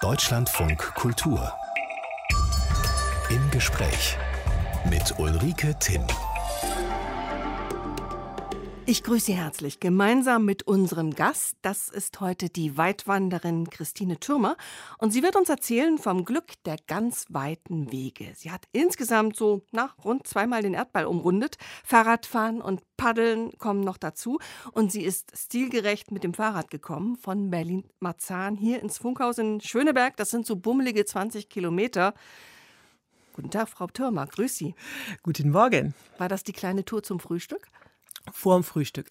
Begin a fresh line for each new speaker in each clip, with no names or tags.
Deutschlandfunk Kultur. Im Gespräch mit Ulrike Timm.
Ich grüße Sie herzlich gemeinsam mit unserem Gast. Das ist heute die Weitwanderin Christine Türmer und sie wird uns erzählen vom Glück der ganz weiten Wege. Sie hat insgesamt so nach rund zweimal den Erdball umrundet. Fahrradfahren und Paddeln kommen noch dazu und sie ist stilgerecht mit dem Fahrrad gekommen von Berlin-Marzahn hier ins Funkhaus in Schöneberg. Das sind so bummelige 20 Kilometer. Guten Tag, Frau Türmer. Grüß Sie.
Guten Morgen.
War das die kleine Tour zum Frühstück?
Vor dem Frühstück.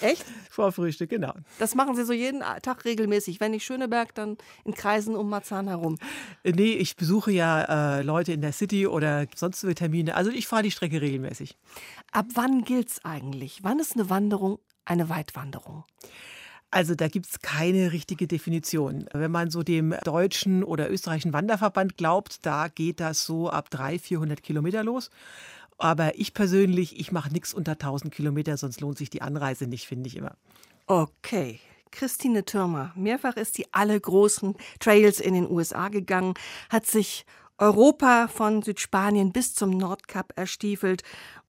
Echt?
Vor Frühstück, genau.
Das machen Sie so jeden Tag regelmäßig. Wenn nicht Schöneberg, dann in Kreisen um Marzahn herum.
Äh, nee, ich besuche ja äh, Leute in der City oder sonstige Termine. Also ich fahre die Strecke regelmäßig.
Ab wann gilt es eigentlich? Wann ist eine Wanderung eine Weitwanderung?
Also da gibt es keine richtige Definition. Wenn man so dem deutschen oder österreichischen Wanderverband glaubt, da geht das so ab 300, 400 Kilometer los. Aber ich persönlich, ich mache nichts unter 1000 Kilometer, sonst lohnt sich die Anreise nicht, finde ich immer.
Okay. Christine Türmer, mehrfach ist sie alle großen Trails in den USA gegangen, hat sich Europa von Südspanien bis zum Nordkap erstiefelt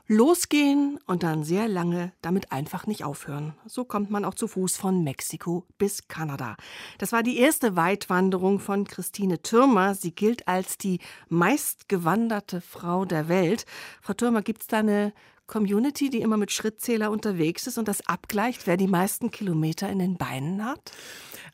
Losgehen und dann sehr lange damit einfach nicht aufhören. So kommt man auch zu Fuß von Mexiko bis Kanada. Das war die erste Weitwanderung von Christine Türmer. Sie gilt als die meistgewanderte Frau der Welt. Frau Türmer, gibt es da eine Community, die immer mit Schrittzähler unterwegs ist und das abgleicht, wer die meisten Kilometer in den Beinen hat?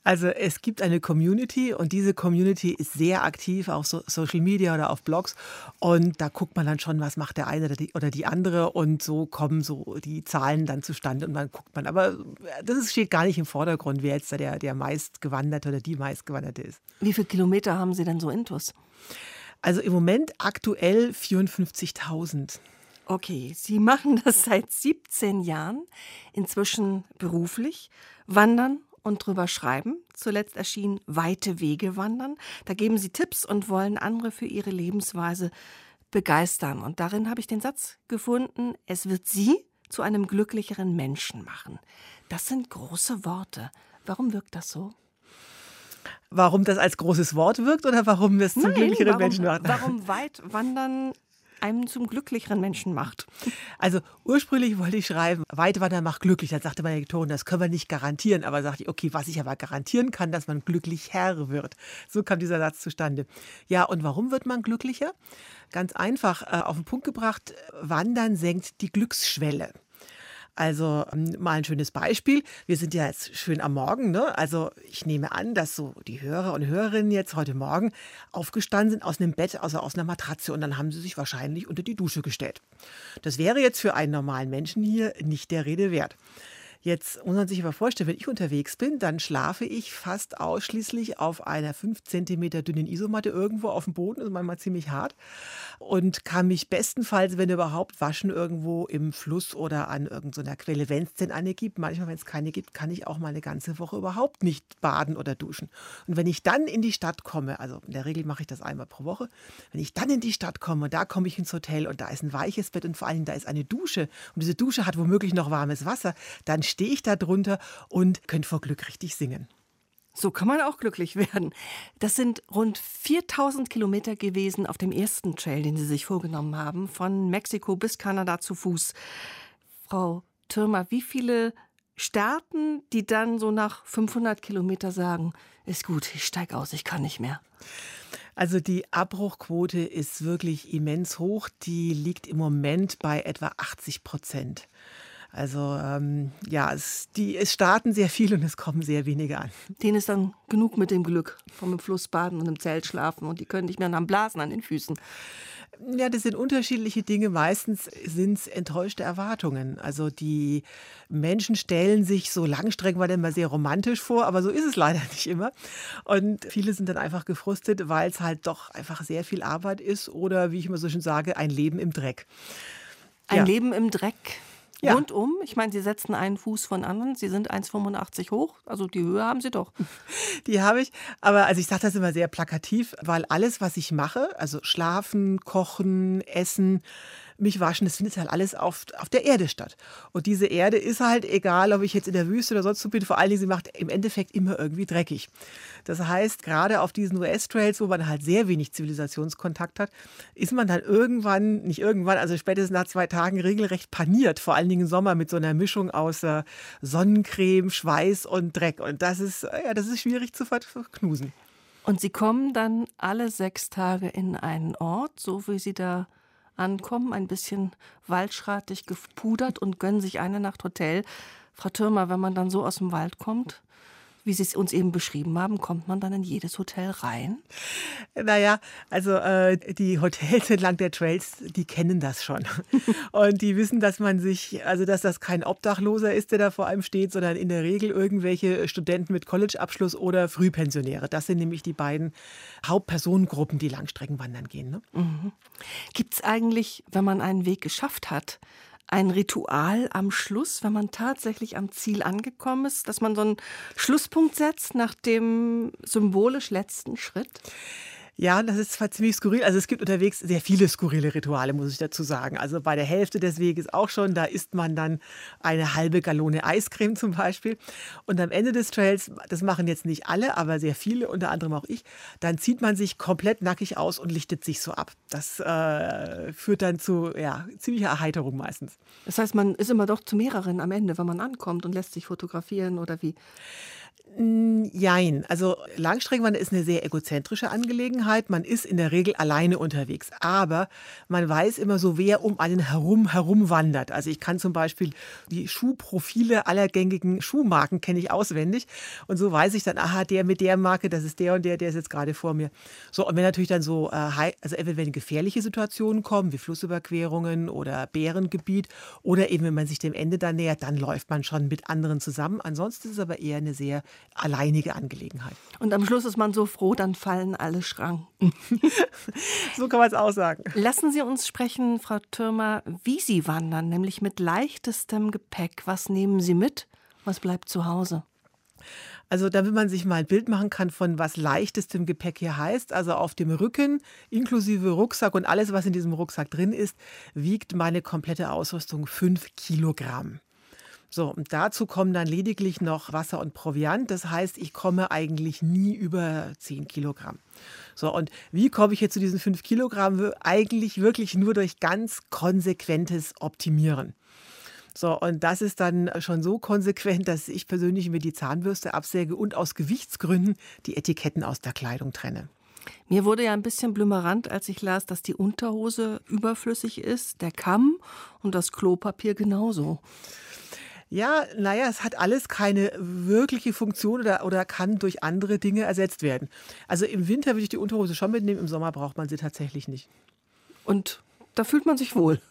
Also es gibt eine Community und diese Community ist sehr aktiv auf so Social Media oder auf Blogs und da guckt man dann schon, was macht der eine oder die, oder die andere und so kommen so die Zahlen dann zustande und dann guckt man. Aber das steht gar nicht im Vordergrund, wer jetzt der, der meistgewanderte oder die meistgewanderte ist.
Wie viele Kilometer haben Sie denn so intus?
Also im Moment aktuell 54.000.
Okay, Sie machen das seit 17 Jahren, inzwischen beruflich, wandern und drüber schreiben. Zuletzt erschien Weite Wege wandern. Da geben sie Tipps und wollen andere für ihre Lebensweise begeistern. Und darin habe ich den Satz gefunden, es wird sie zu einem glücklicheren Menschen machen. Das sind große Worte. Warum wirkt das so?
Warum das als großes Wort wirkt oder warum es zum glücklicheren
warum,
Menschen macht?
Warum weit wandern einem zum glücklicheren Menschen macht.
Also ursprünglich wollte ich schreiben, Weitwandern macht glücklich. Dann sagte meine Lektorin, das können wir nicht garantieren. Aber sagte ich, okay, was ich aber garantieren kann, dass man glücklich Herr wird. So kam dieser Satz zustande. Ja, und warum wird man glücklicher? Ganz einfach äh, auf den Punkt gebracht, Wandern senkt die Glücksschwelle. Also ähm, mal ein schönes Beispiel. Wir sind ja jetzt schön am Morgen. Ne? Also ich nehme an, dass so die Hörer und Hörerinnen jetzt heute Morgen aufgestanden sind aus einem Bett, also aus einer Matratze und dann haben sie sich wahrscheinlich unter die Dusche gestellt. Das wäre jetzt für einen normalen Menschen hier nicht der Rede wert. Jetzt muss man sich aber vorstellen, wenn ich unterwegs bin, dann schlafe ich fast ausschließlich auf einer 5 cm dünnen Isomatte irgendwo auf dem Boden, also manchmal ziemlich hart. Und kann mich bestenfalls, wenn überhaupt, waschen irgendwo im Fluss oder an irgendeiner Quelle, wenn es denn eine gibt. Manchmal, wenn es keine gibt, kann ich auch mal eine ganze Woche überhaupt nicht baden oder duschen. Und wenn ich dann in die Stadt komme, also in der Regel mache ich das einmal pro Woche, wenn ich dann in die Stadt komme da komme ich ins Hotel und da ist ein weiches Bett und vor allem da ist eine Dusche und diese Dusche hat womöglich noch warmes Wasser, dann stehe ich da drunter und könnte vor Glück richtig singen.
So kann man auch glücklich werden. Das sind rund 4000 Kilometer gewesen auf dem ersten Trail, den Sie sich vorgenommen haben, von Mexiko bis Kanada zu Fuß. Frau Türmer, wie viele starten, die dann so nach 500 Kilometer sagen, ist gut, ich steige aus, ich kann nicht mehr?
Also die Abbruchquote ist wirklich immens hoch. Die liegt im Moment bei etwa 80 Prozent. Also ähm, ja, es, die, es starten sehr viel und es kommen sehr wenige an.
Denen ist dann genug mit dem Glück vom Fluss baden und im Zelt schlafen und die können nicht mehr nach Blasen an den Füßen.
Ja, das sind unterschiedliche Dinge. Meistens sind es enttäuschte Erwartungen. Also die Menschen stellen sich so Langstrecken war immer sehr romantisch vor, aber so ist es leider nicht immer. Und viele sind dann einfach gefrustet, weil es halt doch einfach sehr viel Arbeit ist oder, wie ich immer so schön sage, ein Leben im Dreck.
Ein ja. Leben im Dreck ja. rundum. Ich meine, Sie setzen einen Fuß von anderen. Sie sind 1,85 hoch. Also die Höhe haben Sie doch.
Die habe ich. Aber also ich sage das immer sehr plakativ, weil alles, was ich mache, also schlafen, kochen, essen, mich waschen. Das findet halt alles auf, auf der Erde statt. Und diese Erde ist halt, egal ob ich jetzt in der Wüste oder sonst wo bin, vor allen Dingen, sie macht im Endeffekt immer irgendwie dreckig. Das heißt, gerade auf diesen US-Trails, wo man halt sehr wenig Zivilisationskontakt hat, ist man dann irgendwann, nicht irgendwann, also spätestens nach zwei Tagen regelrecht paniert, vor allen Dingen im Sommer mit so einer Mischung aus äh, Sonnencreme, Schweiß und Dreck. Und das ist, ja, das ist schwierig zu verknusen.
Und Sie kommen dann alle sechs Tage in einen Ort, so wie Sie da ankommen, ein bisschen waldschratig gepudert und gönnen sich eine Nacht Hotel. Frau Türmer, wenn man dann so aus dem Wald kommt, wie Sie es uns eben beschrieben haben, kommt man dann in jedes Hotel rein?
Naja, also äh, die Hotels entlang der Trails, die kennen das schon. Und die wissen, dass man sich, also dass das kein Obdachloser ist, der da vor einem steht, sondern in der Regel irgendwelche Studenten mit College-Abschluss oder Frühpensionäre. Das sind nämlich die beiden Hauptpersonengruppen, die Langstreckenwandern gehen. Ne?
Mhm. Gibt es eigentlich, wenn man einen Weg geschafft hat, ein Ritual am Schluss, wenn man tatsächlich am Ziel angekommen ist, dass man so einen Schlusspunkt setzt nach dem symbolisch letzten Schritt?
Ja, das ist zwar ziemlich skurril. Also es gibt unterwegs sehr viele skurrile Rituale, muss ich dazu sagen. Also bei der Hälfte des Weges auch schon, da isst man dann eine halbe Gallone Eiscreme zum Beispiel. Und am Ende des Trails, das machen jetzt nicht alle, aber sehr viele, unter anderem auch ich, dann zieht man sich komplett nackig aus und lichtet sich so ab. Das äh, führt dann zu ja, ziemlicher Erheiterung meistens.
Das heißt, man ist immer doch zu mehreren am Ende, wenn man ankommt und lässt sich fotografieren oder wie?
Jein. Also Langstreckenwandern ist eine sehr egozentrische Angelegenheit. Man ist in der Regel alleine unterwegs. Aber man weiß immer so, wer um einen herum herumwandert. Also ich kann zum Beispiel die Schuhprofile aller gängigen Schuhmarken kenne ich auswendig. Und so weiß ich dann, aha, der mit der Marke, das ist der und der, der ist jetzt gerade vor mir. So, und wenn natürlich dann so, äh, also wenn gefährliche Situationen kommen, wie Flussüberquerungen oder Bärengebiet, oder eben wenn man sich dem Ende dann nähert, dann läuft man schon mit anderen zusammen. Ansonsten ist es aber eher eine sehr alleinige Angelegenheit.
Und am Schluss ist man so froh, dann fallen alle Schranken.
so kann man es auch sagen.
Lassen Sie uns sprechen, Frau Türmer, wie Sie wandern, nämlich mit leichtestem Gepäck. Was nehmen Sie mit? Was bleibt zu Hause?
Also damit man sich mal ein Bild machen kann von was leichtestem Gepäck hier heißt. Also auf dem Rücken inklusive Rucksack und alles, was in diesem Rucksack drin ist, wiegt meine komplette Ausrüstung fünf Kilogramm. So, und dazu kommen dann lediglich noch Wasser und Proviant. Das heißt, ich komme eigentlich nie über 10 Kilogramm. So, und wie komme ich jetzt zu diesen 5 Kilogramm? Eigentlich wirklich nur durch ganz konsequentes Optimieren. So, und das ist dann schon so konsequent, dass ich persönlich mir die Zahnbürste absäge und aus Gewichtsgründen die Etiketten aus der Kleidung trenne.
Mir wurde ja ein bisschen blümerant, als ich las, dass die Unterhose überflüssig ist, der Kamm und das Klopapier genauso.
Ja, naja, es hat alles keine wirkliche Funktion oder, oder kann durch andere Dinge ersetzt werden. Also im Winter würde ich die Unterhose schon mitnehmen, im Sommer braucht man sie tatsächlich nicht.
Und da fühlt man sich wohl.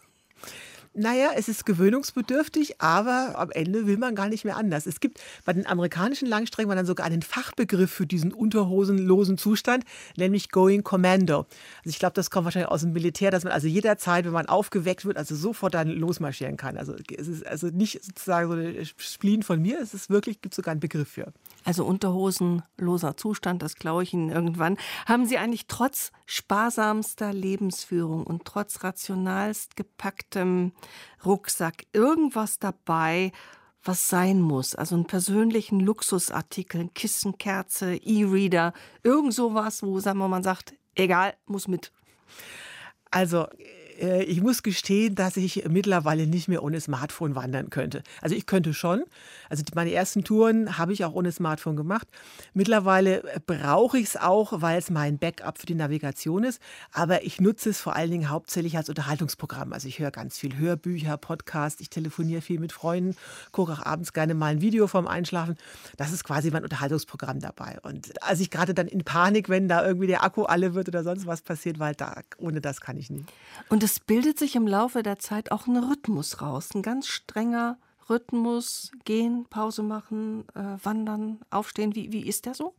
Naja, es ist gewöhnungsbedürftig, aber am Ende will man gar nicht mehr anders. Es gibt bei den amerikanischen Langstrecken dann sogar einen Fachbegriff für diesen unterhosenlosen Zustand, nämlich Going Commando. Also ich glaube, das kommt wahrscheinlich aus dem Militär, dass man also jederzeit, wenn man aufgeweckt wird, also sofort dann losmarschieren kann. Also es ist also nicht sozusagen so ein Spleen von mir, es ist wirklich, gibt sogar einen Begriff für.
Also unterhosenloser Zustand, das glaube ich Ihnen irgendwann. Haben Sie eigentlich trotz sparsamster Lebensführung und trotz rationalst gepacktem Rucksack irgendwas dabei, was sein muss. Also einen persönlichen Luxusartikel, ein Kissen, Kerze, E-Reader, irgend sowas, wo sagen wir, man sagt, egal, muss mit.
Also ich muss gestehen, dass ich mittlerweile nicht mehr ohne Smartphone wandern könnte. Also ich könnte schon. Also meine ersten Touren habe ich auch ohne Smartphone gemacht. Mittlerweile brauche ich es auch, weil es mein Backup für die Navigation ist. Aber ich nutze es vor allen Dingen hauptsächlich als Unterhaltungsprogramm. Also ich höre ganz viel Hörbücher, Podcasts, ich telefoniere viel mit Freunden, gucke auch abends gerne mal ein Video vorm Einschlafen. Das ist quasi mein Unterhaltungsprogramm dabei. Und als ich gerade dann in Panik, wenn da irgendwie der Akku alle wird oder sonst was passiert, weil da, ohne das kann ich nicht.
Und es bildet sich im Laufe der Zeit auch ein Rhythmus raus, ein ganz strenger Rhythmus, gehen, Pause machen, äh, wandern, aufstehen. Wie, wie ist der so?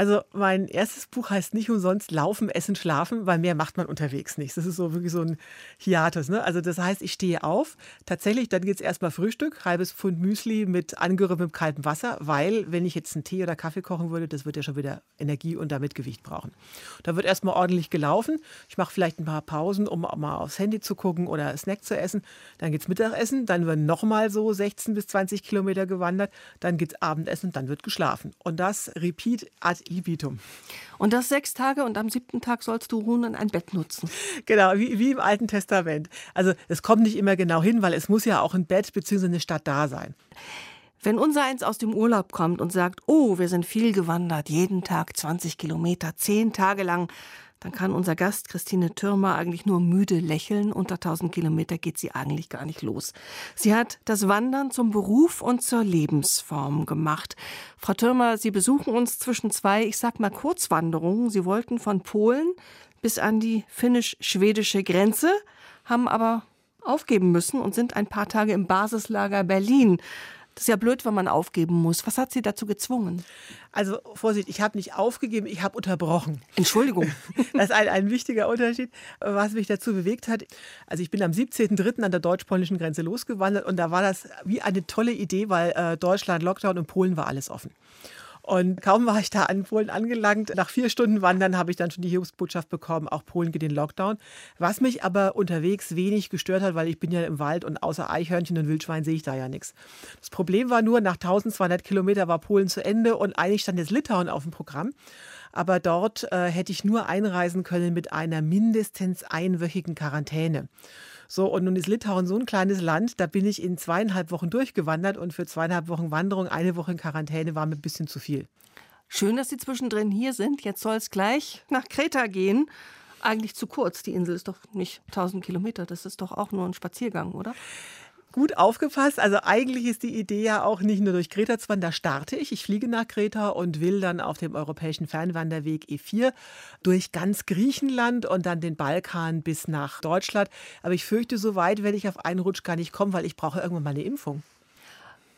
Also mein erstes Buch heißt nicht umsonst Laufen, Essen, Schlafen, weil mehr macht man unterwegs nicht. Das ist so wirklich so ein Hiatus. Ne? Also das heißt, ich stehe auf, tatsächlich, dann geht es erstmal Frühstück, halbes Pfund Müsli mit angerührtem kaltem Wasser, weil wenn ich jetzt einen Tee oder Kaffee kochen würde, das wird ja schon wieder Energie und damit Gewicht brauchen. Da wird erstmal ordentlich gelaufen. Ich mache vielleicht ein paar Pausen, um mal aufs Handy zu gucken oder Snack zu essen. Dann geht es Mittagessen, dann wird nochmal so 16 bis 20 Kilometer gewandert, dann geht es Abendessen und dann wird geschlafen. Und das repeat ad libitum.
Und das sechs Tage und am siebten Tag sollst du ruhen und ein Bett nutzen.
Genau, wie, wie im Alten Testament. Also es kommt nicht immer genau hin, weil es muss ja auch ein Bett bzw. eine Stadt da sein.
Wenn unser eins aus dem Urlaub kommt und sagt, oh, wir sind viel gewandert, jeden Tag 20 Kilometer, zehn Tage lang, dann kann unser Gast Christine Türmer eigentlich nur müde lächeln. Unter 1000 Kilometer geht sie eigentlich gar nicht los. Sie hat das Wandern zum Beruf und zur Lebensform gemacht. Frau Türmer, Sie besuchen uns zwischen zwei, ich sag mal Kurzwanderungen. Sie wollten von Polen bis an die finnisch-schwedische Grenze, haben aber aufgeben müssen und sind ein paar Tage im Basislager Berlin. Das ist ja blöd, wenn man aufgeben muss. Was hat Sie dazu gezwungen?
Also Vorsicht, ich habe nicht aufgegeben, ich habe unterbrochen.
Entschuldigung.
Das ist ein, ein wichtiger Unterschied, was mich dazu bewegt hat. Also ich bin am 17.03. an der deutsch-polnischen Grenze losgewandert und da war das wie eine tolle Idee, weil äh, Deutschland Lockdown und Polen war alles offen. Und kaum war ich da an Polen angelangt, nach vier Stunden Wandern habe ich dann schon die Hilfsbotschaft bekommen, auch Polen geht in Lockdown. Was mich aber unterwegs wenig gestört hat, weil ich bin ja im Wald und außer Eichhörnchen und Wildschwein sehe ich da ja nichts. Das Problem war nur, nach 1200 Kilometer war Polen zu Ende und eigentlich stand jetzt Litauen auf dem Programm. Aber dort äh, hätte ich nur einreisen können mit einer mindestens einwöchigen Quarantäne. So, und nun ist Litauen so ein kleines Land, da bin ich in zweieinhalb Wochen durchgewandert und für zweieinhalb Wochen Wanderung eine Woche in Quarantäne war mir ein bisschen zu viel.
Schön, dass Sie zwischendrin hier sind. Jetzt soll es gleich nach Kreta gehen. Eigentlich zu kurz. Die Insel ist doch nicht 1000 Kilometer. Das ist doch auch nur ein Spaziergang, oder?
Gut aufgepasst. Also eigentlich ist die Idee ja auch nicht nur durch Kreta zu wandern. Da starte ich. Ich fliege nach Kreta und will dann auf dem europäischen Fernwanderweg E4 durch ganz Griechenland und dann den Balkan bis nach Deutschland. Aber ich fürchte, so weit werde ich auf einen Rutsch gar nicht kommen, weil ich brauche irgendwann mal eine Impfung.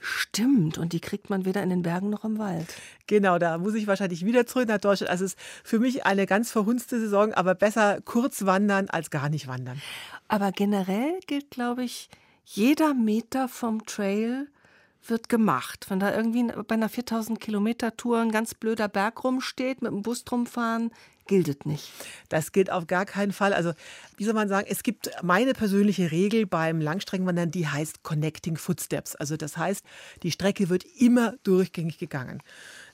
Stimmt, und die kriegt man weder in den Bergen noch im Wald.
Genau, da muss ich wahrscheinlich wieder zurück nach Deutschland. Also es ist für mich eine ganz verhunzte Saison, aber besser kurz wandern als gar nicht wandern.
Aber generell gilt, glaube ich, jeder Meter vom Trail wird gemacht. Wenn da irgendwie bei einer 4000 Kilometer Tour ein ganz blöder Berg rumsteht, mit dem Bus drumfahren, gilt es nicht.
Das gilt auf gar keinen Fall. Also, wie soll man sagen, es gibt meine persönliche Regel beim Langstreckenwandern, die heißt Connecting Footsteps. Also, das heißt, die Strecke wird immer durchgängig gegangen.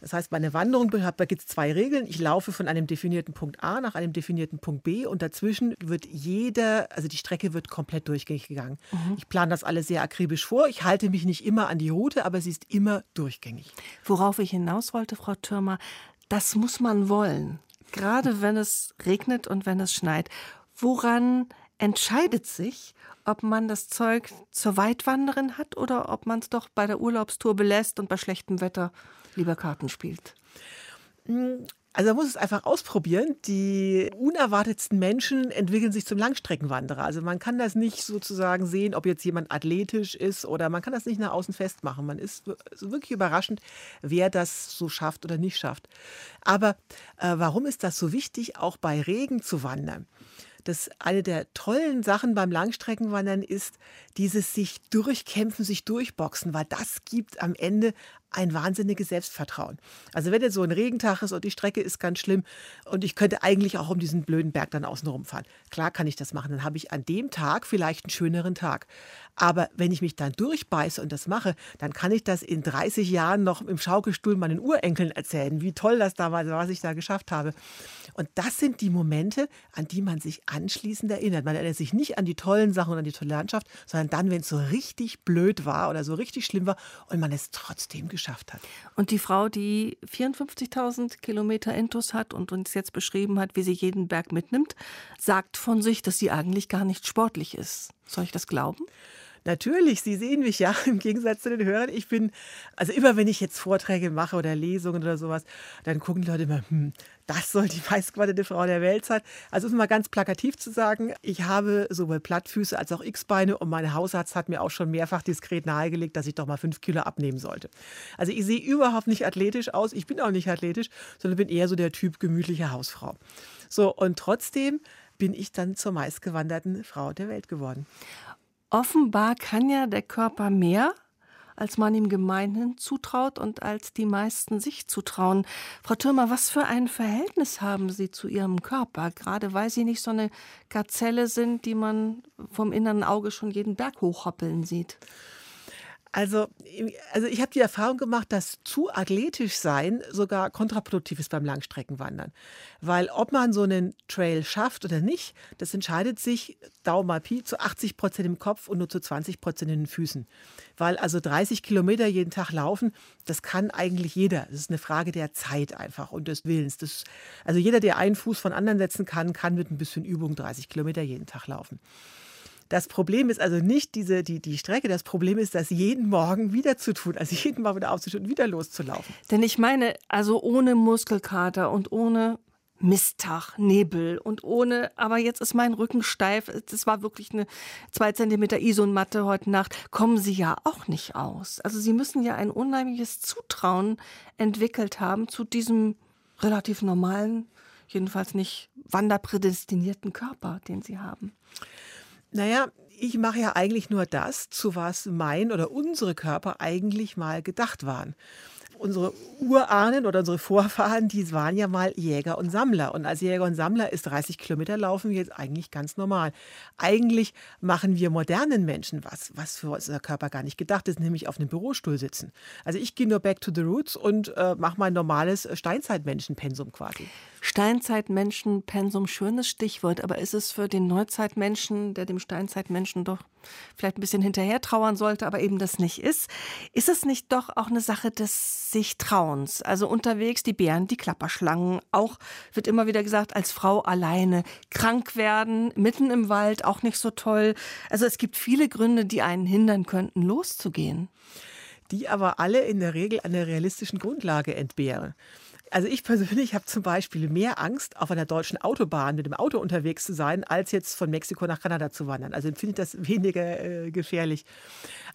Das heißt, bei einer Wanderung gibt es zwei Regeln. Ich laufe von einem definierten Punkt A nach einem definierten Punkt B und dazwischen wird jeder, also die Strecke wird komplett durchgängig gegangen. Mhm. Ich plane das alles sehr akribisch vor. Ich halte mich nicht immer an die Route, aber sie ist immer durchgängig.
Worauf ich hinaus wollte, Frau Türmer, das muss man wollen. Gerade wenn es regnet und wenn es schneit. Woran entscheidet sich, ob man das Zeug zur Weitwanderin hat oder ob man es doch bei der Urlaubstour belässt und bei schlechtem Wetter lieber Karten spielt?
Also man muss es einfach ausprobieren. Die unerwartetsten Menschen entwickeln sich zum Langstreckenwanderer. Also man kann das nicht sozusagen sehen, ob jetzt jemand athletisch ist oder man kann das nicht nach außen festmachen. Man ist wirklich überraschend, wer das so schafft oder nicht schafft. Aber äh, warum ist das so wichtig, auch bei Regen zu wandern? dass eine der tollen Sachen beim Langstreckenwandern ist, dieses sich durchkämpfen, sich durchboxen, weil das gibt am Ende ein wahnsinniges Selbstvertrauen. Also wenn jetzt so ein Regentag ist und die Strecke ist ganz schlimm und ich könnte eigentlich auch um diesen blöden Berg dann außen rumfahren. Klar kann ich das machen, dann habe ich an dem Tag vielleicht einen schöneren Tag. Aber wenn ich mich dann durchbeiße und das mache, dann kann ich das in 30 Jahren noch im Schaukelstuhl meinen Urenkeln erzählen, wie toll das damals war, was ich da geschafft habe. Und das sind die Momente, an die man sich anschließend erinnert. Man erinnert sich nicht an die tollen Sachen und an die tolle Landschaft, sondern dann, wenn es so richtig blöd war oder so richtig schlimm war und man es trotzdem geschafft hat.
Und die Frau, die 54.000 Kilometer Intus hat und uns jetzt beschrieben hat, wie sie jeden Berg mitnimmt, sagt von sich, dass sie eigentlich gar nicht sportlich ist. Soll ich das glauben?
Natürlich, Sie sehen mich ja im Gegensatz zu den Hörern. Ich bin, also immer wenn ich jetzt Vorträge mache oder Lesungen oder sowas, dann gucken die Leute immer, hm, das soll die meistgewanderte Frau der Welt sein. Also um mal ganz plakativ zu sagen, ich habe sowohl Plattfüße als auch X-Beine und mein Hausarzt hat mir auch schon mehrfach diskret nahegelegt, dass ich doch mal fünf Kilo abnehmen sollte. Also ich sehe überhaupt nicht athletisch aus, ich bin auch nicht athletisch, sondern bin eher so der Typ gemütliche Hausfrau. So, und trotzdem bin ich dann zur meistgewanderten Frau der Welt geworden.
Offenbar kann ja der Körper mehr, als man ihm gemeinhin zutraut und als die meisten sich zutrauen. Frau Thürmer, was für ein Verhältnis haben Sie zu Ihrem Körper, gerade weil Sie nicht so eine Gazelle sind, die man vom inneren Auge schon jeden Berg hochhoppeln sieht?
Also, also ich habe die Erfahrung gemacht, dass zu athletisch sein sogar kontraproduktiv ist beim Langstreckenwandern. Weil ob man so einen Trail schafft oder nicht, das entscheidet sich, Daumen Pi, zu 80 Prozent im Kopf und nur zu 20 Prozent in den Füßen. Weil also 30 Kilometer jeden Tag laufen, das kann eigentlich jeder. Das ist eine Frage der Zeit einfach und des Willens. Das, also jeder, der einen Fuß von anderen setzen kann, kann mit ein bisschen Übung 30 Kilometer jeden Tag laufen. Das Problem ist also nicht diese, die, die Strecke, das Problem ist, das jeden Morgen wieder zu tun, also jeden Morgen wieder aufzustehen und wieder loszulaufen.
Denn ich meine, also ohne Muskelkater und ohne Misttag, Nebel und ohne, aber jetzt ist mein Rücken steif. Das war wirklich eine zwei Zentimeter Isonmatte heute Nacht. Kommen Sie ja auch nicht aus. Also Sie müssen ja ein unheimliches Zutrauen entwickelt haben zu diesem relativ normalen, jedenfalls nicht wanderprädestinierten Körper, den Sie haben.
Naja, ich mache ja eigentlich nur das, zu was mein oder unsere Körper eigentlich mal gedacht waren unsere Urahnen oder unsere Vorfahren, die waren ja mal Jäger und Sammler. Und als Jäger und Sammler ist 30 Kilometer laufen jetzt eigentlich ganz normal. Eigentlich machen wir modernen Menschen was, was für unser Körper gar nicht gedacht ist, nämlich auf einem Bürostuhl sitzen. Also ich gehe nur back to the roots und äh, mache mein normales Steinzeitmenschenpensum quasi.
Steinzeitmenschenpensum, schönes Stichwort, aber ist es für den Neuzeitmenschen, der dem Steinzeitmenschen doch vielleicht ein bisschen hinterher trauern sollte, aber eben das nicht ist, ist es nicht doch auch eine Sache des sich Trauens? Also unterwegs die Bären, die Klapperschlangen, auch wird immer wieder gesagt, als Frau alleine krank werden, mitten im Wald, auch nicht so toll. Also es gibt viele Gründe, die einen hindern könnten, loszugehen.
Die aber alle in der Regel einer realistischen Grundlage entbehren. Also ich persönlich habe zum Beispiel mehr Angst, auf einer deutschen Autobahn mit dem Auto unterwegs zu sein, als jetzt von Mexiko nach Kanada zu wandern. Also empfinde ich das weniger äh, gefährlich.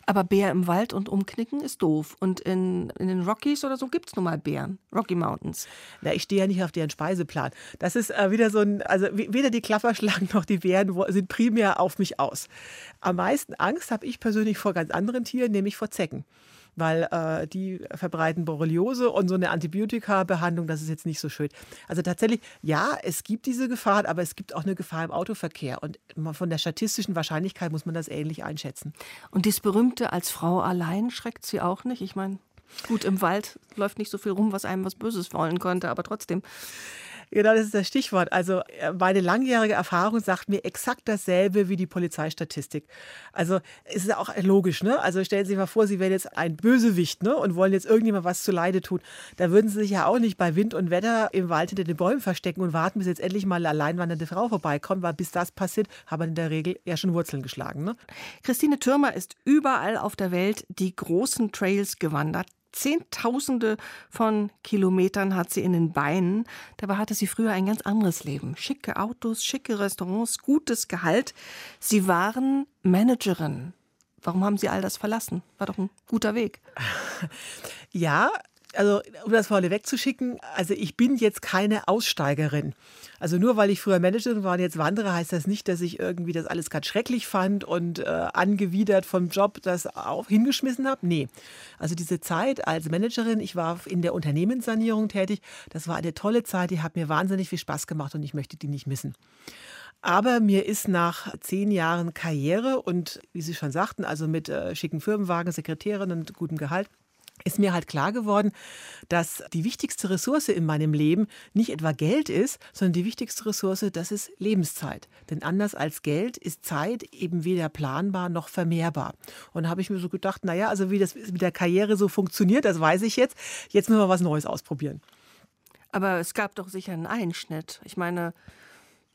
Aber Bär im Wald und umknicken ist doof. Und in, in den Rockies oder so gibt es nun mal Bären. Rocky Mountains.
Na, ich stehe ja nicht auf deren Speiseplan. Das ist äh, wieder so ein, also weder die Klapperschlangen noch die Bären sind primär auf mich aus. Am meisten Angst habe ich persönlich vor ganz anderen Tieren, nämlich vor Zecken weil äh, die verbreiten Borreliose und so eine Antibiotika-Behandlung, das ist jetzt nicht so schön. Also tatsächlich, ja, es gibt diese Gefahr, aber es gibt auch eine Gefahr im Autoverkehr. Und von der statistischen Wahrscheinlichkeit muss man das ähnlich einschätzen.
Und das berühmte als Frau allein schreckt sie auch nicht? Ich meine, gut, im Wald läuft nicht so viel rum, was einem was Böses wollen könnte, aber trotzdem.
Genau, das ist das Stichwort. Also äh, meine langjährige Erfahrung sagt mir exakt dasselbe wie die Polizeistatistik. Also es ist auch logisch, ne? Also stellen Sie sich mal vor, Sie wären jetzt ein Bösewicht, ne? Und wollen jetzt irgendjemand was zu Leide tun. Da würden Sie sich ja auch nicht bei Wind und Wetter im Wald hinter den Bäumen verstecken und warten, bis jetzt endlich mal eine alleinwandernde Frau vorbeikommt, weil bis das passiert, haben in der Regel ja schon Wurzeln geschlagen, ne?
Christine Türmer ist überall auf der Welt die großen Trails gewandert. Zehntausende von Kilometern hat sie in den Beinen. Dabei hatte sie früher ein ganz anderes Leben. Schicke Autos, schicke Restaurants, gutes Gehalt. Sie waren Managerin. Warum haben Sie all das verlassen? War doch ein guter Weg.
Ja, also um das vorne wegzuschicken, also ich bin jetzt keine Aussteigerin. Also nur weil ich früher Managerin war und jetzt wandere, heißt das nicht, dass ich irgendwie das alles ganz schrecklich fand und äh, angewidert vom Job das auch hingeschmissen habe. Nee. Also diese Zeit als Managerin, ich war in der Unternehmenssanierung tätig, das war eine tolle Zeit, die hat mir wahnsinnig viel Spaß gemacht und ich möchte die nicht missen. Aber mir ist nach zehn Jahren Karriere und, wie Sie schon sagten, also mit äh, schicken Firmenwagen, Sekretärin und gutem Gehalt, ist mir halt klar geworden, dass die wichtigste Ressource in meinem Leben nicht etwa Geld ist, sondern die wichtigste Ressource, das ist Lebenszeit. Denn anders als Geld ist Zeit eben weder planbar noch vermehrbar. Und da habe ich mir so gedacht, naja, also wie das mit der Karriere so funktioniert, das weiß ich jetzt. Jetzt müssen wir was Neues ausprobieren.
Aber es gab doch sicher einen Einschnitt. Ich meine,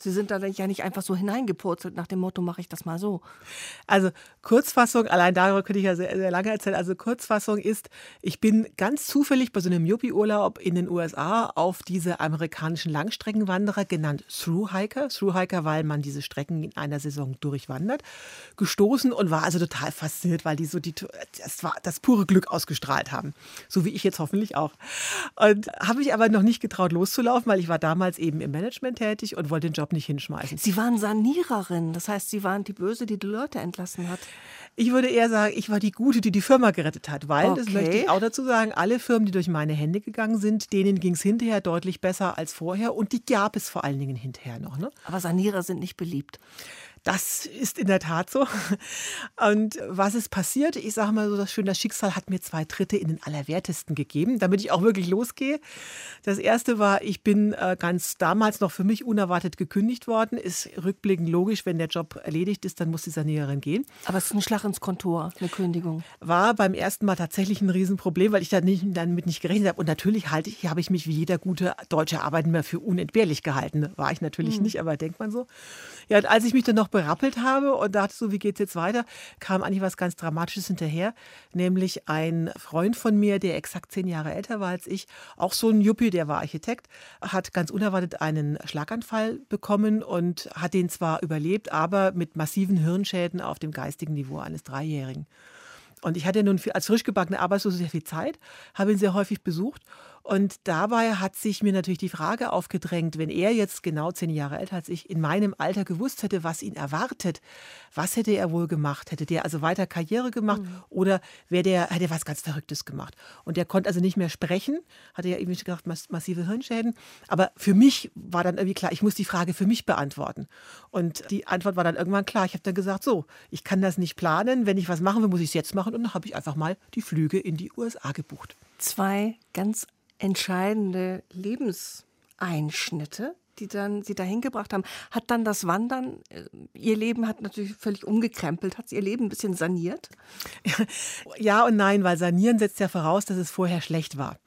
Sie sind da ja nicht einfach so hineingepurzelt nach dem Motto, mache ich das mal so.
Also Kurzfassung, allein darüber könnte ich ja sehr, sehr lange erzählen. Also Kurzfassung ist, ich bin ganz zufällig bei so einem Yuppie-Urlaub in den USA auf diese amerikanischen Langstreckenwanderer, genannt Thru-Hiker, Thru-Hiker, weil man diese Strecken in einer Saison durchwandert, gestoßen und war also total fasziniert, weil die so die, das war das pure Glück ausgestrahlt haben. So wie ich jetzt hoffentlich auch. Und habe mich aber noch nicht getraut loszulaufen, weil ich war damals eben im Management tätig und wollte den Job nicht hinschmeißen.
Sie waren Saniererin, das heißt, Sie waren die Böse, die die Leute entlassen hat.
Ich würde eher sagen, ich war die Gute, die die Firma gerettet hat, weil,
Okay.
das möchte ich auch dazu sagen, alle Firmen, die durch meine Hände gegangen sind, denen ging es hinterher deutlich besser als vorher und die gab es vor allen Dingen hinterher noch. Ne?
Aber Sanierer sind nicht beliebt.
Das ist in der Tat so. Und was ist passiert? Ich sage mal so, das schöne das Schicksal hat mir zwei Tritte in den Allerwertesten gegeben, damit ich auch wirklich losgehe. Das erste war, ich bin äh, ganz damals noch für mich unerwartet gekündigt worden. Ist rückblickend logisch, wenn der Job erledigt ist, dann muss die Saniererin gehen.
Aber es ist ein Schlag ins Kontor, eine Kündigung.
War beim ersten Mal tatsächlich ein Riesenproblem, weil ich da nicht, damit nicht gerechnet habe. Und natürlich halte ich, habe ich mich wie jeder gute deutsche Arbeitnehmer für unentbehrlich gehalten. War ich natürlich nicht, aber denkt man so. Ja, als ich mich dann noch berappelt habe und dachte so, wie geht's jetzt weiter, kam eigentlich was ganz Dramatisches hinterher. Nämlich ein Freund von mir, der exakt zehn Jahre älter war als ich, auch so ein Juppie, der war Architekt, hat ganz unerwartet einen Schlaganfall bekommen und hat den zwar überlebt, aber mit massiven Hirnschäden auf dem geistigen Niveau eines Dreijährigen. Und ich hatte nun als frisch gebackene Arbeitslose sehr viel Zeit, habe ihn sehr häufig besucht. Und dabei hat sich mir natürlich die Frage aufgedrängt, wenn er jetzt genau zehn Jahre älter als ich in meinem Alter gewusst hätte, was ihn erwartet, was hätte er wohl gemacht? Hätte der also weiter Karriere gemacht oder wäre der, hätte er was ganz Verrücktes gemacht? Und der konnte also nicht mehr sprechen, hatte ja eben schon gesagt, mass massive Hirnschäden. Aber für mich war dann irgendwie klar, ich muss die Frage für mich beantworten. Und die Antwort war dann irgendwann klar. Ich habe dann gesagt, so, ich kann das nicht planen. Wenn ich was machen will, muss ich es jetzt machen. Und dann habe ich einfach mal die Flüge in die USA gebucht.
Zwei ganz entscheidende Lebenseinschnitte, die dann sie dahin gebracht haben. Hat dann das Wandern, äh, ihr Leben hat natürlich völlig umgekrempelt, hat sie ihr Leben ein bisschen saniert?
Ja und nein, weil sanieren setzt ja voraus, dass es vorher schlecht war.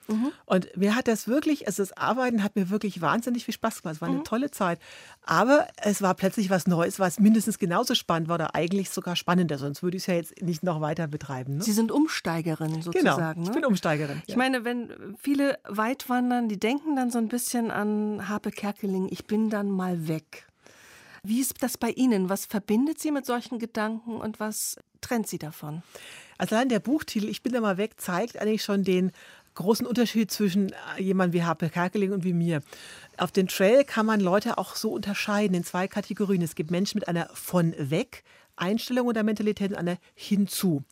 Und mir hat das wirklich, also das Arbeiten hat mir wirklich wahnsinnig viel Spaß gemacht. Es war eine tolle Zeit. Aber es war plötzlich was Neues, was mindestens genauso spannend war oder eigentlich sogar spannender. Sonst würde ich es ja jetzt nicht noch weiter betreiben. Ne?
Sie sind Umsteigerin
Genau,
sozusagen.
ich
ne?
bin Umsteigerin.
Ich meine, wenn viele weit wandern, die denken dann so ein bisschen an Harpe Kerkeling, ich bin dann mal weg. Wie ist das bei Ihnen? Was verbindet Sie mit solchen Gedanken und was trennt Sie davon?
Also allein der Buchtitel Ich bin da mal weg zeigt eigentlich schon den großen Unterschied zwischen äh, jemandem wie Harpe Kerkeling und wie mir. Auf den Trail kann man Leute auch so unterscheiden in zwei Kategorien. Es gibt Menschen mit einer von weg Einstellung oder Mentalität und einer hinzu.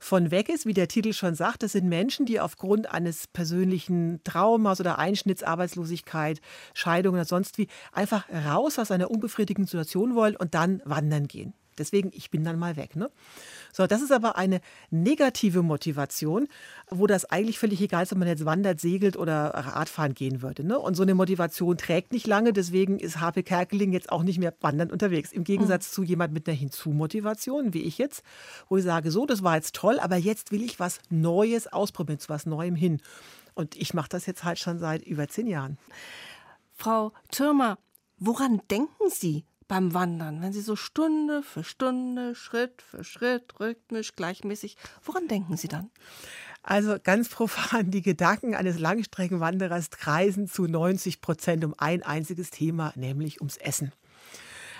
Von weg ist, wie der Titel schon sagt, das sind Menschen, die aufgrund eines persönlichen Traumas oder Einschnitts, Arbeitslosigkeit, Scheidung oder sonst wie einfach raus aus einer unbefriedigenden Situation wollen und dann wandern gehen. Deswegen, ich bin dann mal weg. Ne? So, das ist aber eine negative Motivation, wo das eigentlich völlig egal ist, ob man jetzt wandert, segelt oder Radfahren gehen würde. Ne? Und so eine Motivation trägt nicht lange, deswegen ist HP Kerkeling jetzt auch nicht mehr wandernd unterwegs. Im Gegensatz zu jemand mit einer Hinzu-Motivation, wie ich jetzt, wo ich sage, so, das war jetzt toll, aber jetzt will ich was Neues ausprobieren, zu was Neuem hin. Und ich mache das jetzt halt schon seit über zehn Jahren.
Frau Türmer, woran denken Sie beim Wandern, wenn Sie so Stunde für Stunde, Schritt für Schritt, rhythmisch, gleichmäßig, woran denken Sie dann?
Also ganz profan, die Gedanken eines Langstreckenwanderers kreisen zu 90 Prozent um ein einziges Thema, nämlich ums Essen.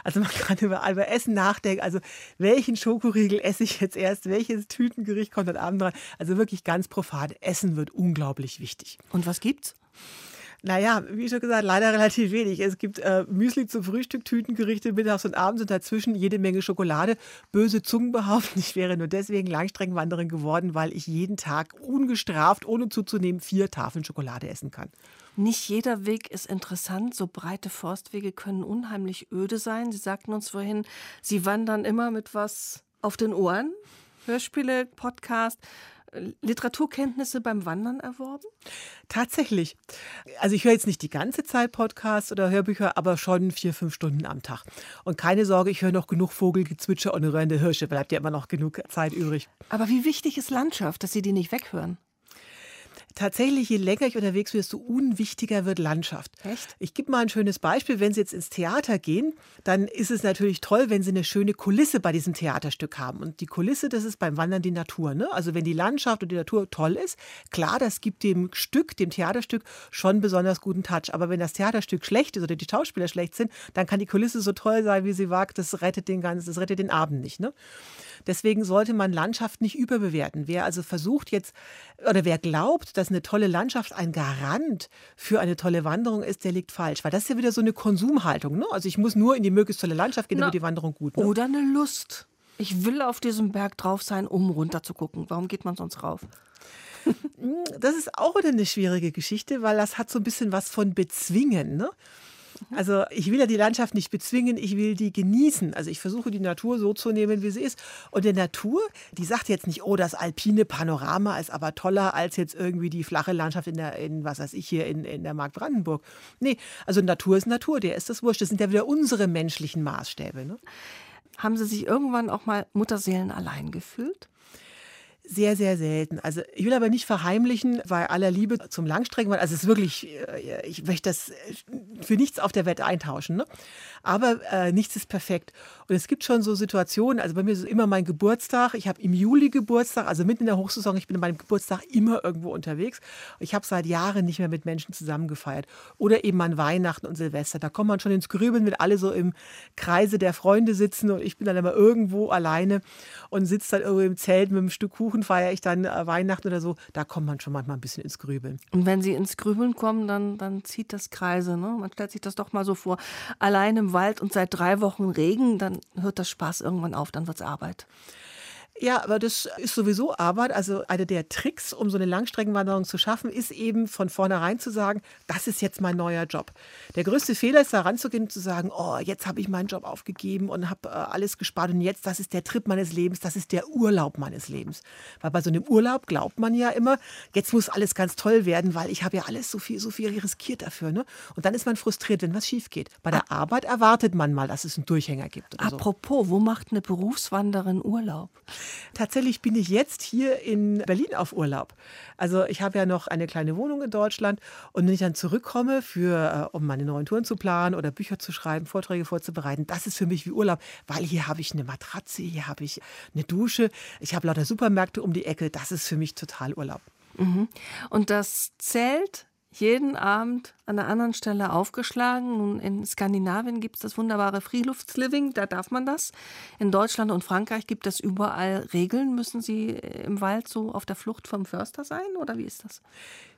Also man kann über, über Essen nachdenken. Also welchen Schokoriegel esse ich jetzt erst? Welches Tütengericht kommt heute Abend dran? Also wirklich ganz profan. Essen wird unglaublich wichtig.
Und was gibt's?
Naja, wie schon gesagt, leider relativ wenig. Es gibt äh, Müsli zum Frühstück, Tütengerichte mittags und abends und dazwischen jede Menge Schokolade. Böse Zungen behaupten, ich wäre nur deswegen Langstreckenwanderin geworden, weil ich jeden Tag ungestraft, ohne zuzunehmen, vier Tafeln Schokolade essen kann.
Nicht jeder Weg ist interessant. So breite Forstwege können unheimlich öde sein. Sie sagten uns vorhin, Sie wandern immer mit was auf den Ohren. Hörspiele, Podcast, Literaturkenntnisse beim Wandern erworben?
Tatsächlich. Also ich höre jetzt nicht die ganze Zeit Podcasts oder Hörbücher, aber schon vier, fünf Stunden am Tag. Und keine Sorge, ich höre noch genug Vogelgezwitscher und röhrende Hirsche. Bleibt ja immer noch genug Zeit übrig.
Aber wie wichtig ist Landschaft, dass Sie die nicht weghören?
Tatsächlich, je länger ich unterwegs bin, desto unwichtiger wird Landschaft.
Echt?
Ich gebe mal ein schönes Beispiel. Wenn Sie jetzt ins Theater gehen, dann ist es natürlich toll, wenn Sie eine schöne Kulisse bei diesem Theaterstück haben. Und die Kulisse, das ist beim Wandern die Natur. Ne? Also wenn die Landschaft und die Natur toll ist, klar, das gibt dem Stück, dem Theaterstück schon besonders guten Touch. Aber wenn das Theaterstück schlecht ist oder die Schauspieler schlecht sind, dann kann die Kulisse so toll sein, wie sie wagt. Das rettet den ganzen, das rettet den Abend nicht. Ne? Deswegen sollte man Landschaft nicht überbewerten. Wer also versucht jetzt oder wer glaubt, dass eine tolle Landschaft ein Garant für eine tolle Wanderung ist, der liegt falsch. Weil das ist ja wieder so eine Konsumhaltung. Ne? Also ich muss nur in die möglichst tolle Landschaft gehen, wird die Wanderung gut. Ne?
Oder eine Lust. Ich will auf diesem Berg drauf sein, um runter zu gucken. Warum geht man sonst rauf?
Das ist auch wieder eine schwierige Geschichte, weil das hat so ein bisschen was von Bezwingen. Ne? Also ich will ja die Landschaft nicht bezwingen, ich will die genießen. Also ich versuche die Natur so zu nehmen, wie sie ist. Und der Natur, die sagt jetzt nicht, oh, das alpine Panorama ist aber toller als jetzt irgendwie die flache Landschaft in der, in, was weiß ich, hier in, in der Mark Brandenburg. Nee, also Natur ist Natur, der ist das wurscht. Das sind ja wieder unsere menschlichen Maßstäbe. Ne?
Haben Sie sich irgendwann auch mal Mutterseelen allein gefühlt?
Sehr, sehr selten. Also ich will aber nicht verheimlichen, bei aller Liebe zum Langstreckenwandern, also es ist wirklich, äh, ich möchte das äh, für nichts auf der Welt eintauschen, ne? Aber äh, nichts ist perfekt. Und es gibt schon so Situationen, also bei mir ist immer mein Geburtstag, ich habe im Juli Geburtstag, also mitten in der Hochsaison, ich bin an meinem Geburtstag immer irgendwo unterwegs. Ich habe seit Jahren nicht mehr mit Menschen zusammengefeiert. Oder eben an Weihnachten und Silvester, da kommt man schon ins Grübeln, wenn alle so im Kreise der Freunde sitzen und ich bin dann immer irgendwo alleine und sitze dann irgendwo im Zelt mit einem Stück Kuchen Kuchen feiere ich dann äh, Weihnachten oder so, da kommt man schon manchmal ein bisschen ins Grübeln.
Und wenn Sie ins Grübeln kommen, dann, dann zieht das Kreise. Ne? Man stellt sich das doch mal so vor. Allein im Wald und seit drei Wochen Regen, dann hört das Spaß irgendwann auf, dann wird es Arbeit.
Ja, aber das ist sowieso Arbeit. Also einer der Tricks, um so eine Langstreckenwanderung zu schaffen, ist eben von vornherein zu sagen, das ist jetzt mein neuer Job. Der größte Fehler ist, da ranzugehen und zu sagen, oh, jetzt habe ich meinen Job aufgegeben und habe äh, alles gespart und jetzt, das ist der Trip meines Lebens, das ist der Urlaub meines Lebens. Weil bei so einem Urlaub glaubt man ja immer, jetzt muss alles ganz toll werden, weil ich habe ja alles so viel, so viel riskiert dafür. Ne? Und dann ist man frustriert, wenn was schief geht. Bei der Arbeit erwartet man mal, dass es einen Durchhänger gibt.
Apropos, so. wo macht eine Berufswanderin Urlaub?
Tatsächlich bin ich jetzt hier in Berlin auf Urlaub. Also ich habe ja noch eine kleine Wohnung in Deutschland und wenn ich dann zurückkomme, für, äh, um meine neuen Touren zu planen oder Bücher zu schreiben, Vorträge vorzubereiten, das ist für mich wie Urlaub, weil hier habe ich eine Matratze, hier habe ich eine Dusche, ich habe lauter Supermärkte um die Ecke. Das ist für mich total Urlaub.
Mhm. Und das Zelt jeden Abend an einer anderen Stelle aufgeschlagen. Nun, in Skandinavien gibt es das wunderbare Freelufts-Living, da darf man das. In Deutschland und Frankreich gibt es überall Regeln. Müssen Sie im Wald so auf der Flucht vom Förster sein oder wie ist das?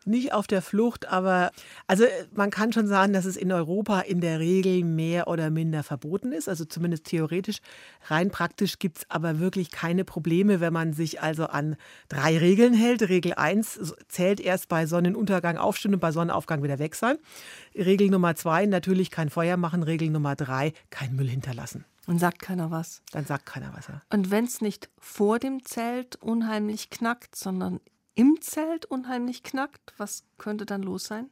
Nicht auf der Flucht, aber also man kann schon sagen, dass es in Europa in der Regel mehr oder minder verboten ist, also zumindest theoretisch. Rein praktisch gibt es aber wirklich keine Probleme, wenn man sich also an drei Regeln hält. Regel 1 zählt erst bei Sonnenuntergang aufstehen und bei Sonnenaufgang wieder weg sein. Regel Nummer zwei, natürlich kein Feuer machen. Regel Nummer drei, kein Müll hinterlassen.
Und sagt keiner was.
Dann sagt keiner was. Ja.
Und wenn es nicht vor dem Zelt unheimlich knackt, sondern im Zelt unheimlich knackt, was könnte dann los sein?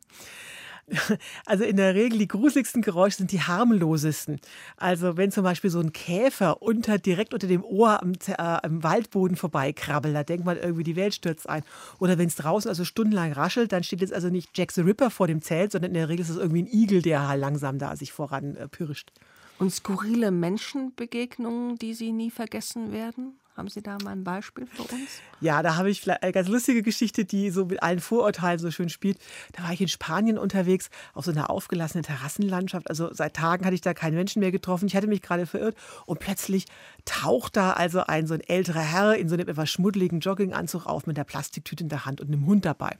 Also in der Regel die gruseligsten Geräusche sind die harmlosesten. Also wenn zum Beispiel so ein Käfer unter, direkt unter dem Ohr am, äh, am Waldboden vorbeikrabbelt, da denkt man irgendwie, die Welt stürzt ein. Oder wenn es draußen also stundenlang raschelt, dann steht jetzt also nicht Jack the Ripper vor dem Zelt, sondern in der Regel ist es irgendwie ein Igel, der halt langsam da sich voran äh, pirscht.
Und skurrile Menschenbegegnungen, die Sie nie vergessen werden? Haben Sie da mal ein Beispiel für uns?
Ja, da habe ich eine ganz lustige Geschichte, die so mit allen Vorurteilen so schön spielt. Da war ich in Spanien unterwegs auf so einer aufgelassenen Terrassenlandschaft. Also seit Tagen hatte ich da keinen Menschen mehr getroffen. Ich hatte mich gerade verirrt und plötzlich taucht da also ein so ein älterer Herr in so einem etwas schmuddeligen Jogginganzug auf mit der Plastiktüte in der Hand und einem Hund dabei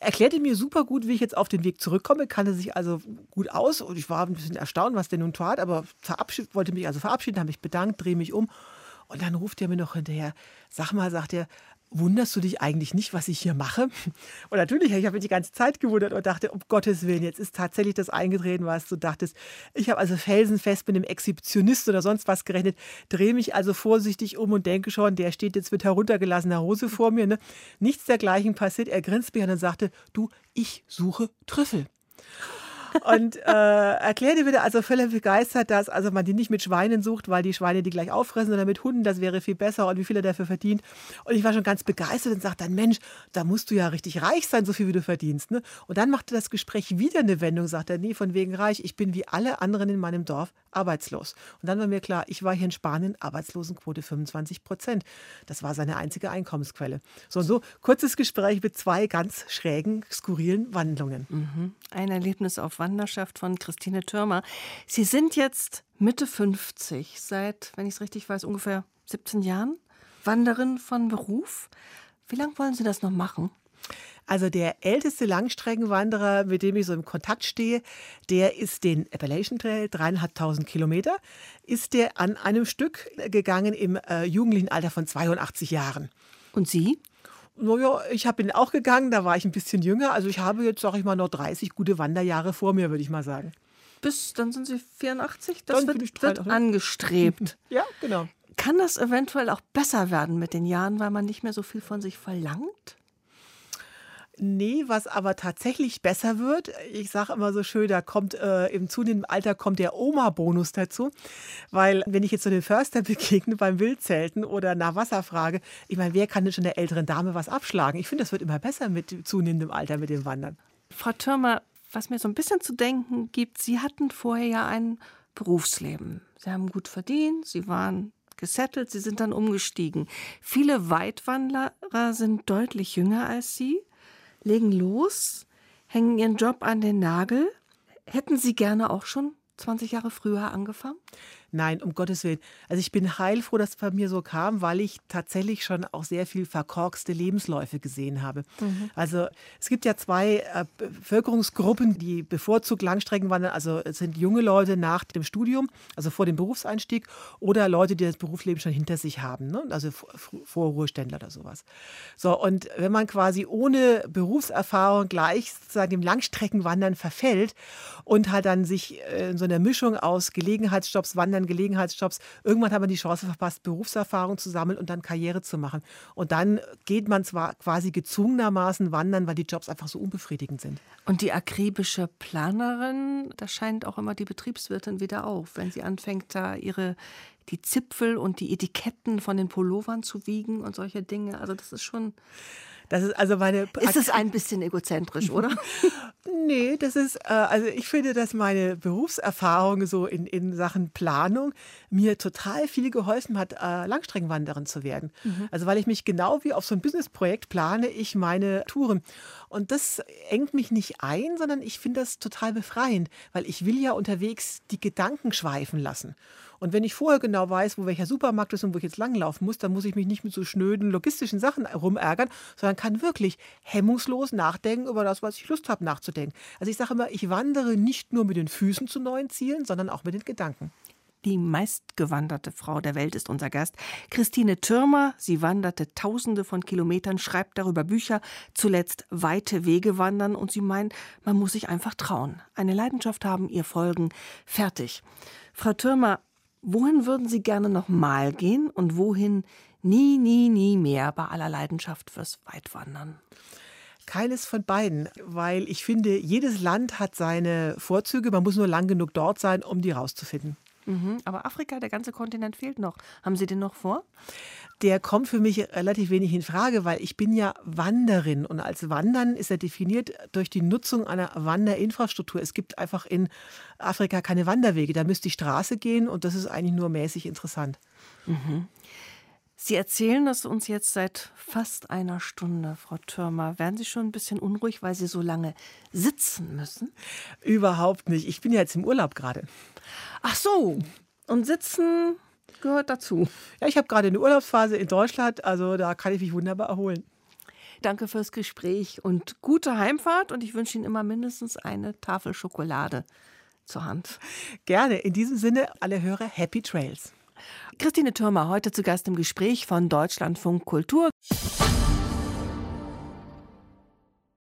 erklärte mir super gut, wie ich jetzt auf den Weg zurückkomme, kannte sich also gut aus und ich war ein bisschen erstaunt, was der nun tat, aber wollte mich also verabschieden, habe mich bedankt, drehe mich um und dann ruft er mir noch hinterher, sag mal, sagt er, wunderst du dich eigentlich nicht, was ich hier mache? Und natürlich, ich habe mich die ganze Zeit gewundert und dachte, um Gottes Willen, jetzt ist tatsächlich das eingetreten, was du dachtest. Ich habe also felsenfest mit einem Exhibitionist oder sonst was gerechnet, drehe mich also vorsichtig um und denke schon, der steht jetzt mit heruntergelassener Hose vor mir. Ne? Nichts dergleichen passiert. Er grinst mich an und sagte, du, ich suche Trüffel. Und äh, erklär dir also völlig begeistert, dass also man die nicht mit Schweinen sucht, weil die Schweine die gleich auffressen, sondern mit Hunden, das wäre viel besser und wie viel er dafür verdient. Und ich war schon ganz begeistert und sagte dann, Mensch, da musst du ja richtig reich sein, so viel wie du verdienst. Ne? Und dann machte das Gespräch wieder eine Wendung, sagt er, nee, von wegen reich, ich bin wie alle anderen in meinem Dorf arbeitslos. Und dann war mir klar, ich war hier in Spanien, Arbeitslosenquote 25 Prozent. Das war seine einzige Einkommensquelle. So und so, kurzes Gespräch mit zwei ganz schrägen, skurrilen Wandlungen.
Mhm. Ein Erlebnis auf Wanderschaft von Christine Türmer. Sie sind jetzt Mitte 50, seit, wenn ich es richtig weiß, ungefähr 17 Jahren. Wanderin von Beruf. Wie lange wollen Sie das noch machen?
Also der älteste Langstreckenwanderer, mit dem ich so im Kontakt stehe, der ist den Appalachian Trail, dreieinhalbtausend Kilometer, ist der an einem Stück gegangen im äh, jugendlichen Alter von 82 Jahren.
Und Sie?
Naja, ich habe ihn auch gegangen, da war ich ein bisschen jünger. Also ich habe jetzt, sage ich mal, noch 30 gute Wanderjahre vor mir, würde ich mal sagen.
Bis, dann sind Sie 84? Das
Dann
wird,
bin
wird
83.
angestrebt.
Ja, genau.
Kann das eventuell auch besser werden mit den Jahren, weil man nicht mehr so viel von sich verlangt?
Nee, was aber tatsächlich besser wird, ich sage immer so schön, da kommt äh, im zunehmenden Alter kommt der Oma-Bonus dazu. Weil wenn ich jetzt so den Förster begegne beim Wildzelten oder nach Wasser frage, ich meine, wer kann denn schon der älteren Dame was abschlagen? Ich finde, das wird immer besser mit zunehmendem Alter mit dem Wandern.
Frau Türmer, was mir so ein bisschen zu denken gibt, Sie hatten vorher ja ein Berufsleben. Sie haben gut verdient, Sie waren gesettelt, Sie sind dann umgestiegen. Viele Weitwanderer sind deutlich jünger als Sie, legen los, hängen ihren Job an den Nagel. Hätten Sie gerne auch schon 20 Jahre früher angefangen?
Nein, um Gottes Willen. Also ich bin heilfroh, dass es bei mir so kam, weil ich tatsächlich schon auch sehr viel verkorkste Lebensläufe gesehen habe. Also es gibt ja zwei äh, Bevölkerungsgruppen, die bevorzugt Langstrecken wandern. Also es sind junge Leute nach dem Studium, also vor dem Berufseinstieg, oder Leute, die das Berufsleben schon hinter sich haben, ne? also vor- Vorruheständler oder sowas. So, und wenn man quasi ohne Berufserfahrung gleich sozusagen dem Langstreckenwandern verfällt und halt dann sich äh, in so einer Mischung aus Gelegenheitsjobs, Wandern, Gelegenheitsjobs, irgendwann hat man die Chance verpasst, Berufserfahrung zu sammeln und dann Karriere zu machen. Und dann geht man zwar quasi gezwungenermaßen wandern, weil die Jobs einfach so unbefriedigend sind.
Und die akribische Planerin, da scheint auch immer die Betriebswirtin wieder auf, wenn sie anfängt, da ihre die Zipfel und die Etiketten von den Pullovern zu wiegen und solche Dinge. Also das ist schon,
Das ist also meine.
ist es ein bisschen egozentrisch, oder?
Nee, das ist, äh, also ich finde, dass meine Berufserfahrung so in, in Sachen Planung mir total viel geholfen hat, äh, Langstreckenwanderin zu werden. Also weil ich mich genau wie auf so ein Businessprojekt plane, ich meine Touren. Und das engt mich nicht ein, sondern ich finde das total befreiend, weil ich will ja unterwegs die Gedanken schweifen lassen. Und wenn ich vorher genau weiß, wo welcher Supermarkt ist und wo ich jetzt langlaufen muss, dann muss ich mich nicht mit so schnöden logistischen Sachen rumärgern, sondern kann wirklich hemmungslos nachdenken über das, was ich Lust habe nachzudenken. Also ich sage immer, ich wandere nicht nur mit den Füßen zu neuen Zielen, sondern auch mit den Gedanken.
Die meistgewanderte Frau der Welt ist unser Gast. Christine Türmer. Sie wanderte Tausende von Kilometern, schreibt darüber Bücher, zuletzt weite Wege wandern und sie meint, man muss sich einfach trauen. Eine Leidenschaft haben, ihr folgen. Fertig. Frau Türmer, wohin würden Sie gerne noch mal gehen und wohin nie, nie, nie mehr bei aller Leidenschaft fürs Weitwandern?
Keines von beiden, weil ich finde, jedes Land hat seine Vorzüge. Man muss nur lang genug dort sein, um die rauszufinden.
Mhm. Aber Afrika, der ganze Kontinent fehlt noch. Haben Sie den noch vor?
Der kommt für mich relativ wenig in Frage, weil ich bin ja Wanderin und als Wandern ist er definiert durch die Nutzung einer Wanderinfrastruktur. Es gibt einfach in Afrika keine Wanderwege, da müsste die Straße gehen und das ist eigentlich nur mäßig interessant.
Sie erzählen das uns jetzt seit fast einer Stunde, Frau Türmer. Werden Sie schon ein bisschen unruhig, weil Sie so lange sitzen müssen?
Überhaupt nicht. Ich bin ja jetzt im Urlaub gerade.
Ach so, und sitzen gehört dazu.
Ja, ich habe gerade eine Urlaubsphase in Deutschland, also da kann ich mich wunderbar erholen.
Danke fürs Gespräch und gute Heimfahrt. Und ich wünsche Ihnen immer mindestens eine Tafel Schokolade zur Hand.
Gerne. In diesem Sinne, alle Hörer, Happy Trails.
Christine Türmer heute zu Gast im Gespräch von Deutschlandfunk Kultur.